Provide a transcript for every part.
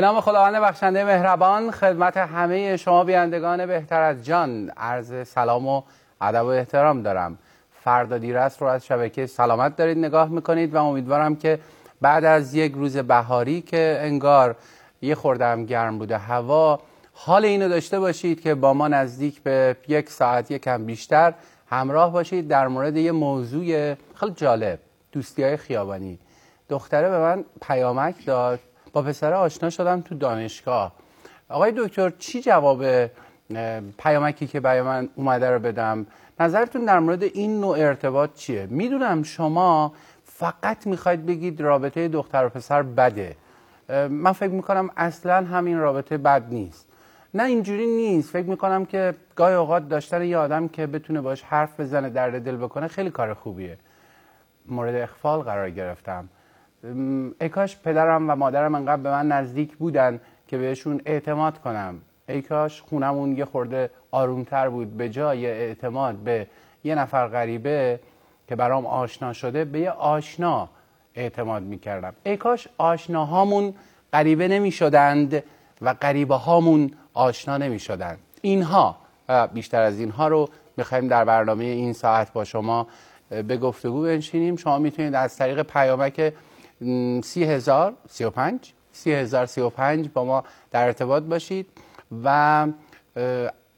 نام خداوند بخشنده مهربان خدمت همه شما بیندگان بهتر از جان. عرض سلام و ادب و احترام دارم. فردا دیرست رو از شبکه سلامت دارید نگاه می‌کنید و امیدوارم که بعد از یک روز بهاری که انگار یه خوردم گرم بوده هوا حال اینو داشته باشید که با ما نزدیک به یک ساعت یکم بیشتر همراه باشید در مورد یه موضوع خیلی جالب دوستی های خیابانی. دختره به من پیامک داد. با پسر آشنا شدم تو دانشگاه. آقای دکتر چی جواب پیامکی که برای من اومده رو بدم؟ نظرتون در مورد این نوع ارتباط چیه؟ می‌دونم شما فقط می‌خواید بگید رابطه دختر و پسر بده. من فکر می‌کنم اصلا همین رابطه بد نیست. نه اینجوری نیست. فکر می‌کنم که گاهی اوقات داشتن یه آدم که بتونه باش حرف بزنه درد دل بکنه خیلی کار خوبیه. مورد اخفال قرار گرفتم. ای کاش پدرم و مادرم انقدر به من نزدیک بودن که بهشون اعتماد کنم. ای کاش خونمون یه خورده آرومتر بود به جای اعتماد به یه نفر غریبه که برام آشنا شده به یه آشنا اعتماد می‌کردم. ای کاش آشناهامون غریبه نمی شدند و غریبه هامون آشنا نمی شدند اینها بیشتر از اینها رو می‌خوایم در برنامه این ساعت با شما به گفتگو بنشینیم. شما می‌تونید از طریق پیامک سی هزار سی و پنج سی هزار سی و پنج با ما در ارتباط باشید. و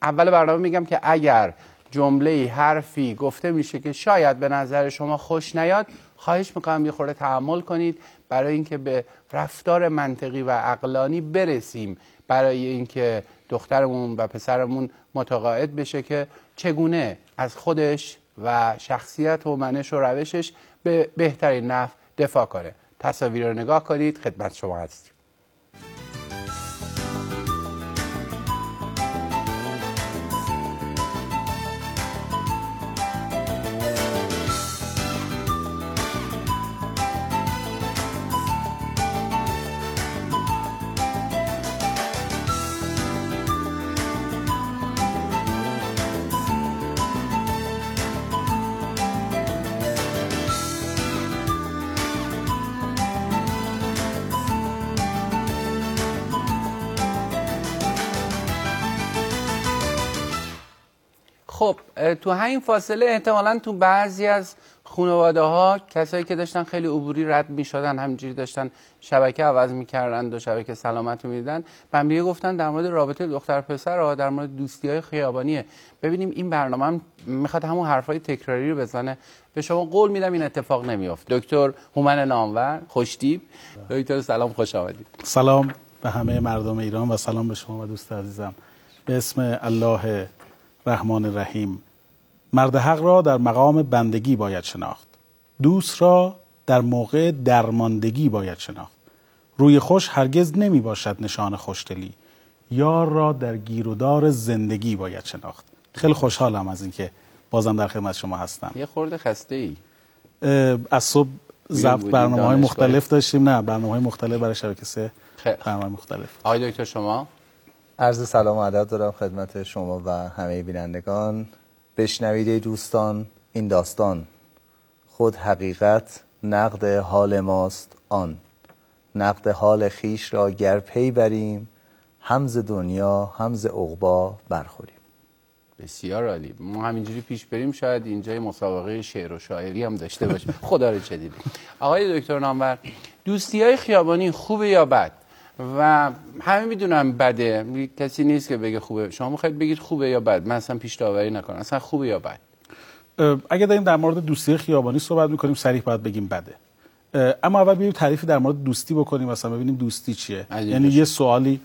اول برنامه میگم که اگر جمله حرفی گفته میشه که شاید به نظر شما خوش نیاد خواهش می‌کنم یه خورده تحمل کنید برای اینکه به رفتار منطقی و عقلانی برسیم. برای اینکه دخترمون و پسرمون متقاعد بشه که چگونه از خودش و شخصیت و منش و روشش به بهترین نحو دفاع کنه. تصاویر رو نگاه کنید. خدمت شما هستیم. خب تو همین فاصله احتمالا تو بعضی از خانواده ها کسایی که داشتن خیلی عبوری رد می شدن همینجوری داشتن شبکه عوض می‌کردن و شبکه سلامت رو می‌دیدن. به گفتن در مورد رابطه دختر پسر ها در مورد دوستی های خیابانیه. ببینیم این برنامه هم می‌خواد همون حرفای تکراری رو بزنه. به شما قول میدم این اتفاق نمیافت دکتر هومن نامور خوشتیب دکتر سلام خوش آمدید. سلام به همه مردم ایران و سلام به شما و دوست عزیزم. به اسم الله رحمان رحیم. مرد حق را در مقام بندگی باید شناخت. دوست را در موقع درماندگی باید شناخت. روی خوش هرگز نمی باشد نشان خوشدلی. یار را در گیرودار زندگی باید شناخت. خیلی خوشحالم از اینکه بازم در خدمت شما هستم. یه خورده خسته ای از صبح ضبط برنامه های مختلف داشتیم. نه برنامه های مختلف برای شبکه سه برنامه مختلف. آقای دکتر شما؟ عرض سلام و ادب دارم خدمت شما و همه بینندگان. بشنوید دوستان این داستان. خود حقیقت نقد حال ماست آن. نقد حال خیش را گر پی بریم همز دنیا همز عقبا برخوریم. بسیار عالی. ما همینجوری پیش بریم شاید اینجا مسابقه شعر و شاعری هم داشته باشیم. خدا رو چه دیدیم آقای دکتر نامور دوستی های خیابانی خوبه یا بد؟ و همه می‌دونم بده. کسی نیست که بگه خوبه. شما می‌خواید بگید خوبه یا بد. من اصلا پیش داوری نکنم. اصلا خوبه یا بد. اگه داریم در مورد دوستی خیابانی صحبت می‌کنیم صریح باید بگیم بده. اما اول بیایم تعریفی در مورد دوستی بکنیم. مثلا ببینیم دوستی چیه. یعنی یه سوالی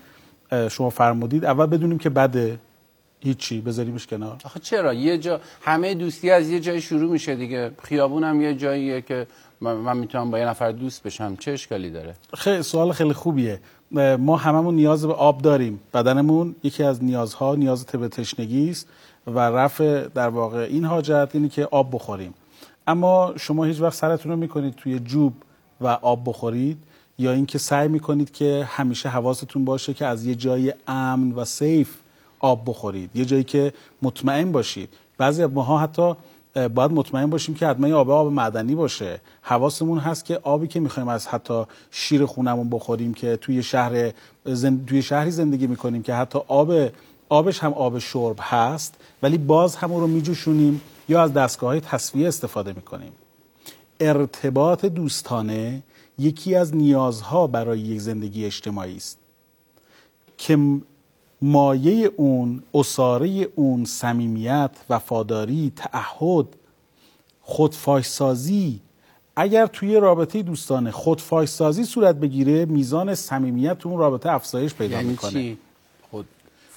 شما فرمودید. اول بدونیم که بده. هیچی. بذاریمش کنار. آخه چرا؟ یه جا همه دوستی از یه جای شروع میشه دیگه. خیابون هم یه جاییه که من می‌تونم با یه نفر دوست بشم. چه اشکالی داره؟ خیلی سوال خیلی خوبیه. ما هممون نیاز به آب داریم. بدنمون یکی از نیازها نیاز طب تشنگی است و رفع در واقع این حاجت اینه که آب بخوریم. اما شما هیچ وقت سرتون رو می‌کنید توی جوب و آب بخورید یا اینکه سعی می‌کنید که همیشه حواستون باشه که از یه جای امن و سیف آب بخورید یه جایی که مطمئن باشید. بعضی از ماها حتی باید مطمئن باشیم که حتما آب آب معدنی باشه. حواسمون هست که آبی که می‌خوایم از حتی شیر خونمون بخوریم که توی شهر زند... توی شهری زندگی می‌کنیم که حتی آب آبش هم آب شرب هست ولی باز همون رو میجوشونیم یا از دستگاه های تصفیه استفاده می‌کنیم. ارتباط دوستانه یکی از نیازها برای یک زندگی اجتماعی است. که مایه اون اساره اون صمیمیت وفاداری تعهد خودفاشسازی اگر توی رابطه دوستانه خودفاشسازی صورت بگیره میزان صمیمیت اون رابطه افزایش پیدا یعنی می‌کنه. چی؟ خود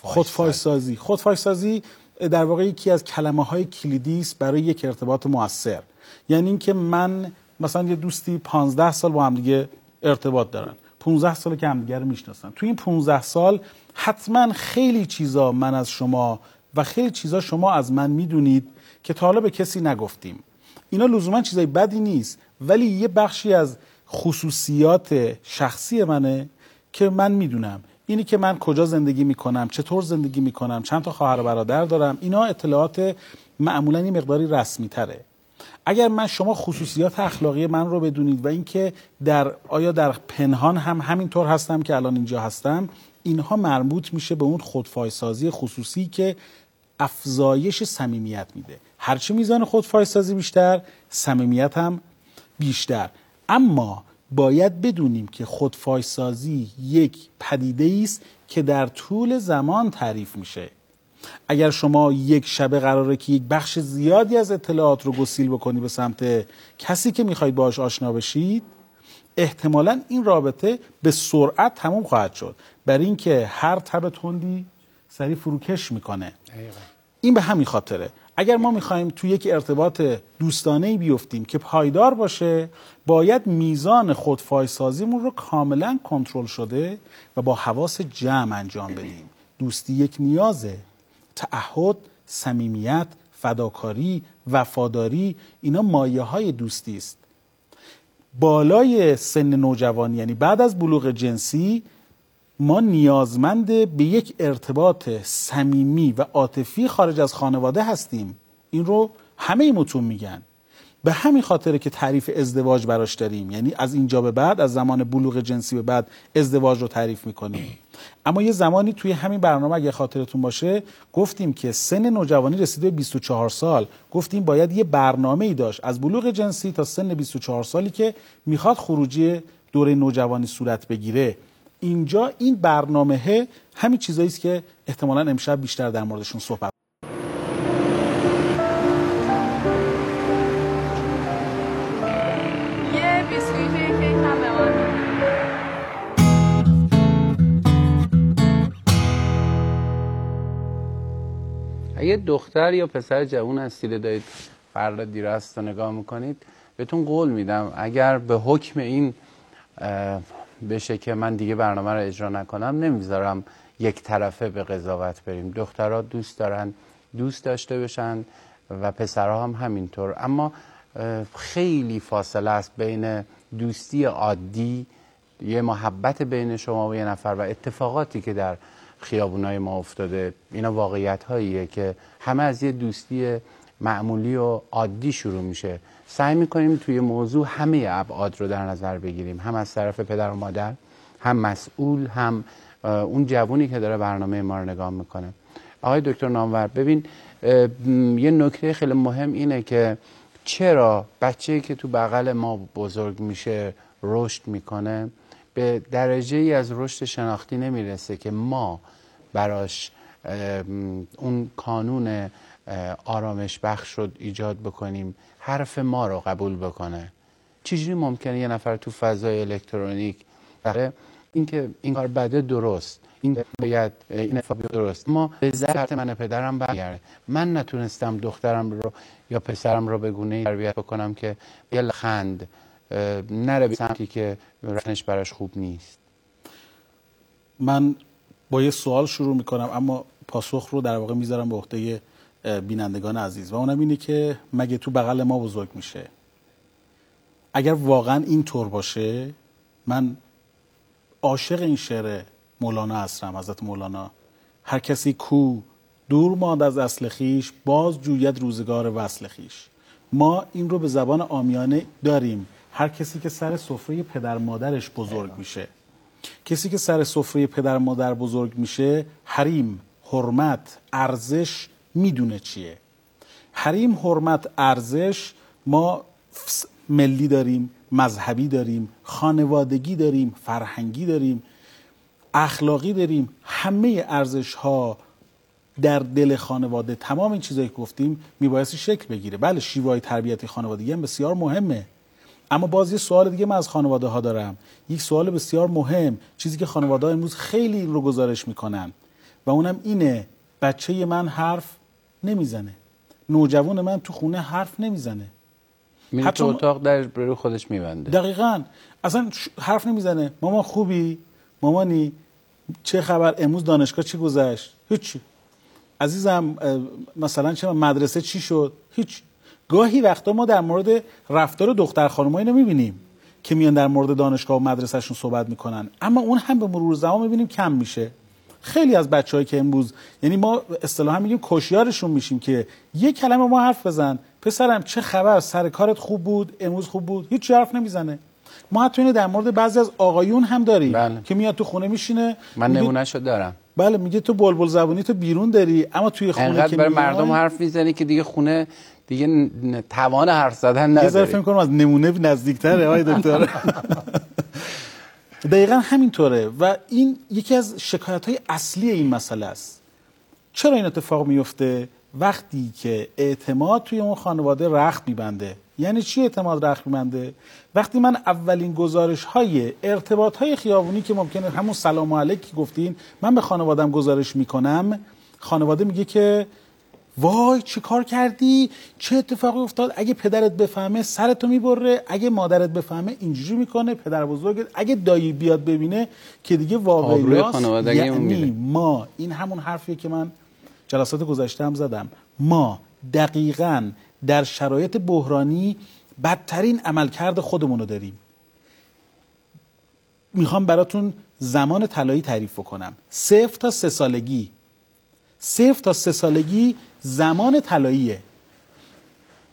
خودفاشسازی خودفاشسازی در واقع یکی از کلمه های کلیدی است برای یک ارتباط موثر. یعنی اینکه من مثلا یه دوستی 15 سال با هم دیگه ارتباط دارن. 15 سال که همدیگه رو می‌شناسن. تو این 15 سال حتما خیلی چیزا من از شما و خیلی چیزا شما از من می‌دونید که تا حالا به کسی نگفتیم. اینا لزوما چیزای بدی نیست ولی یه بخشی از خصوصیات شخصی منه که من می‌دونم. اینی که من کجا زندگی می‌کنم چطور زندگی می‌کنم چند تا خواهر و برادر دارم اینا اطلاعات معمولا این مقداری رسمی تره اگر من شما خصوصیات اخلاقی من رو بدونید و اینکه در آیا در پنهان هم همینطور هستم که الان اینجا هستم اینها مربوط میشه به اون خودفایسازی خصوصی که افزایش صمیمیت میده. هرچی میزان خودفایسازی بیشتر صمیمیت هم بیشتر. اما باید بدونیم که خودفایسازی یک پدیده است که در طول زمان تعریف میشه. اگر شما یک شبه قراره که یک بخش زیادی از اطلاعات رو گسیل بکنی به سمت کسی که می‌خواید باش آشنا بشید احتمالا این رابطه به سرعت تموم خواهد شد. برای اینکه هر تب تندی سریع فروکش می‌کنه. این به همین خاطره. اگر ما می‌خوایم تو یک ارتباط دوستانه ای بیفتیم که پایدار باشه باید میزان خودفایسازیمون رو کاملا کنترل شده و با حواس جمع انجام بدیم. دوستی یک نیازه. تعهد صمیمیت فداکاری وفاداری اینا مایه های دوستی است. بالای سن نوجوانی یعنی بعد از بلوغ جنسی ما نیازمند به یک ارتباط صمیمی و عاطفی خارج از خانواده هستیم. این رو همه متون میگن. به همین خاطره که تعریف ازدواج براش داریم. یعنی از اینجا به بعد از زمان بلوغ جنسی به بعد ازدواج رو تعریف می‌کنیم. اما یه زمانی توی همین برنامه اگه خاطرتون باشه گفتیم که سن نوجوانی رسیده به 24 سال. گفتیم باید یه برنامه ای داشت از بلوغ جنسی تا سن 24 سالی که می‌خواد خروجی دوره نوجوانی صورت بگیره. اینجا این برنامه همین چیزایی است که احتمالا امشب بیشتر در موردشون صحبت اگه دختر یا پسر جوون هستید دارید فردا دیرست رو نگاه می‌کنید بهتون قول میدم. اگر به حکم این بشه که من دیگه برنامه رو اجرا نکنم نمی‌ذارم یک طرفه به قضاوت بریم. دخترها دوست دارن دوست داشته بشن و پسرها هم همینطور. اما خیلی فاصله است بین دوستی عادی یه محبت بین شما و یه نفر و اتفاقاتی که در خیابونای ما افتاده. اینا واقعیت هاییه که همه از یه دوستی معمولی و عادی شروع میشه. سعی می‌کنیم توی موضوع همه ابعاد رو در نظر بگیریم. هم از طرف پدر و مادر هم مسئول هم اون جوونی که داره برنامه ما رو نگاه می‌کنه. آقای دکتر نامور ببین یه نکته خیلی مهم اینه که چرا بچه که تو بغل ما بزرگ میشه رشد می‌کنه؟ به درجه ای از رشد شناختی نمی‌رسه که ما براش اون کانون آرامش بخش رو ایجاد بکنیم حرف ما رو قبول بکنه. چجوری ممکنه یه نفر تو فضای الکترونیک اینکه این کار بده درست این باید این درست. ما به ذات من پدرم برگرده. من نتونستم دخترم رو یا پسرم رو به گونه تربیت بکنم که یه لخند نره به سمتی که رفتنش براش خوب نیست. من با یه سوال شروع می‌کنم اما پاسخ رو در واقع می‌ذارم به عهده بینندگان عزیز. و اونم اینه که مگه تو بغل ما بزرگ میشه؟ اگر واقعا این طور باشه من عاشق این شعر مولانا هستم حضرت مولانا. هر کسی کو دور ماند از اصل خیش باز جوید روزگار وصل خیش. ما این رو به زبان آمیانه داریم. هر کسی که سر سفره پدر مادرش بزرگ میشه. کسی که سر سفره پدر مادر بزرگ میشه حریم حرمت ارزش می‌دونه چیه. حریم حرمت ارزش ما ملی داریم مذهبی داریم خانوادگی داریم فرهنگی داریم اخلاقی داریم همه ارزش ها در دل خانواده. تمام این چیزایی که گفتیم میبایستی شکل بگیره. بله شیوه تربیتی خانوادگی هم بسیار مهمه. اما باز یه سوال دیگه من از خانواده ها دارم. یک سوال بسیار مهم چیزی که خانواده ها امروز خیلی رو گزارش می‌کنن. و اونم اینه بچه من حرف نمی‌زنه. نوجوان من تو خونه حرف نمی‌زنه. میره حتی تو اتاق در رو خودش میبنده. دقیقا. اصلا حرف نمی‌زنه. مامان خوبی؟ مامانی؟ چه خبر؟ امروز دانشگاه چی گذشت؟ هیچی. عزیزم مثلا چه مدرسه چی شد؟ هیچ گاهی وقتا ما در مورد رفتار دختر خانم‌ها اینو می‌بینیم که میان در مورد دانشگاه و مدرسهشون صحبت می‌کنن. اما اون هم به مرور زمان می‌بینیم کم میشه. خیلی از بچههایی که امروز یعنی ما اصطلاحا میگیم کشیارشون میشیم که یه کلمه ما حرف بزن. پسرم چه خبر؟ سر کارت خوب بود؟ امروز خوب بود؟ هیچ حرف نمی‌زنه. ما حتی اینو در مورد بعضی از آقایون هم داریم بله. که میاد تو خونه میشینه. من نمونهشو دارم. بله میگه تو بلبل زبونی تو بیرون داری اما توی خونه که برای مردم حرف می‌زنی که دیگه خونه دیگه توان حرف زدن یه ذره فکر کنم از نمونه نزدیکتره آقای دکتر. دقیقا همینطوره. و این یکی از شکایت های اصلی این مسئله است. چرا این اتفاق میفته وقتی که اعتماد توی اون خانواده رخت میبنده. یعنی چی اعتماد رخت میبنده؟ وقتی من اولین گزارش های ارتباط های خیابونی که ممکنه همون سلام علیک که گفتین من به خانوادم گزارش می‌کنم خانواده میگه که وای چه کار کردی؟ چه اتفاقی افتاد؟ اگه پدرت بفهمه سرتو می‌بره اگه مادرت بفهمه اینجوری می‌کنه پدر بزرگت اگه دایی بیاد ببینه که دیگه خانوادگیمون یعنی. ما این همون حرفیه که من جلسات گذشته هم زدم. ما دقیقا در شرایط بحرانی بدترین عملکرد خودمون رو داریم. می‌خوام براتون زمان طلایی تعریف کنم صفر تا سه سالگی. صفر تا سه سالگی زمان طلاییه.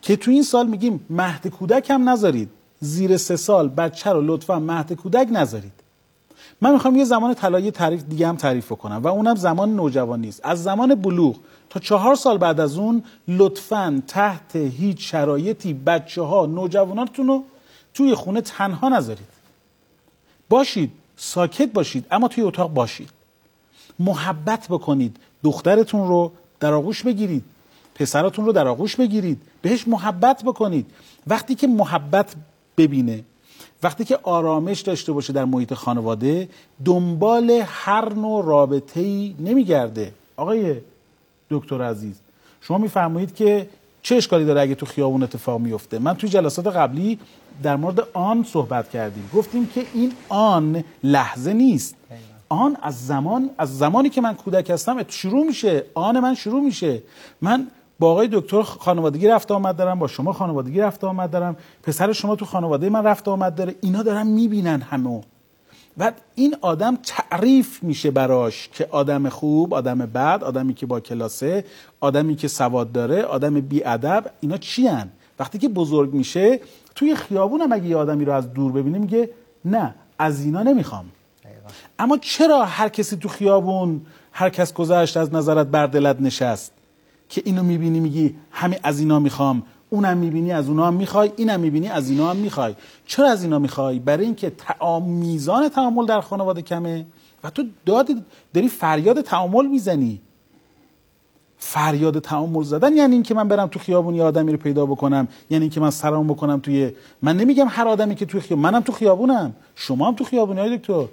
که تو این سال میگیم مهد کودک هم نذارید. زیر سه سال بچه رو لطفا مهد کودک نذارید. من می‌خوام یه زمان طلایی تعریف دیگه هم تعریف کنم و اونم زمان نوجوانی است از زمان بلوغ تا چهار سال بعد از اون لطفا تحت هیچ شرایطی بچه ها نوجواناتون رو توی خونه تنها نذارید. باشید ساکت باشید اما توی اتاق باشید. محبت بکنید دخترتون رو در آغوش بگیرید. پسرتون رو در آغوش بگیرید. بهش محبت بکنید. وقتی که محبت ببینه وقتی که آرامش داشته باشه در محیط خانواده دنبال هر نوع رابطه ای نمیگرده. آقای دکتر عزیز شما میفرمایید که چه اشکالی داره اگه تو خیابون اتفاق میفته من توی جلسات قبلی در مورد آن صحبت کردیم. گفتیم که این آن لحظه نیست. آن از زمان از زمانی که من کودک هستم شروع میشه. آن من شروع میشه. من با آقای دکتر خانوادگی رفت آمد دارم با شما خانوادگی رفت آمد دارم. پسر شما تو خانواده من رفت آمد داره. اینا دارن می‌بینن همه. و این آدم تعریف میشه براش که آدم خوب آدم بد آدمی که با کلاسه آدمی که سواد داره آدم بیادب اینا چی هن؟ وقتی که بزرگ میشه توی خیابون هم اگه یه آدمی رو از دور ببینه میگه نه از اینا نمی‌خوام. اما چرا هر کسی تو خیابون هر کس گذشت از نظرت بر دلت نشست؟ که اینو می‌بینی میگی همه از اینا می‌خوام اونم می‌بینی از اونا هم می‌خوای اینم می‌بینی از اینا هم می‌خوای. چرا از اینا می‌خوای؟ برای اینکه تعام میزان تعامل در خانواده کمه و تو داد داری فریاد تعامل می‌زنی. فریاد تعامل زدن یعنی اینکه من برم تو خیابون یه آدمی رو پیدا بکنم یعنی اینکه من سلام بکنم توی من نمیگم هر آدمی که توی خیابون منم تو خیابونم شما هم تو خیابونی های دکتر.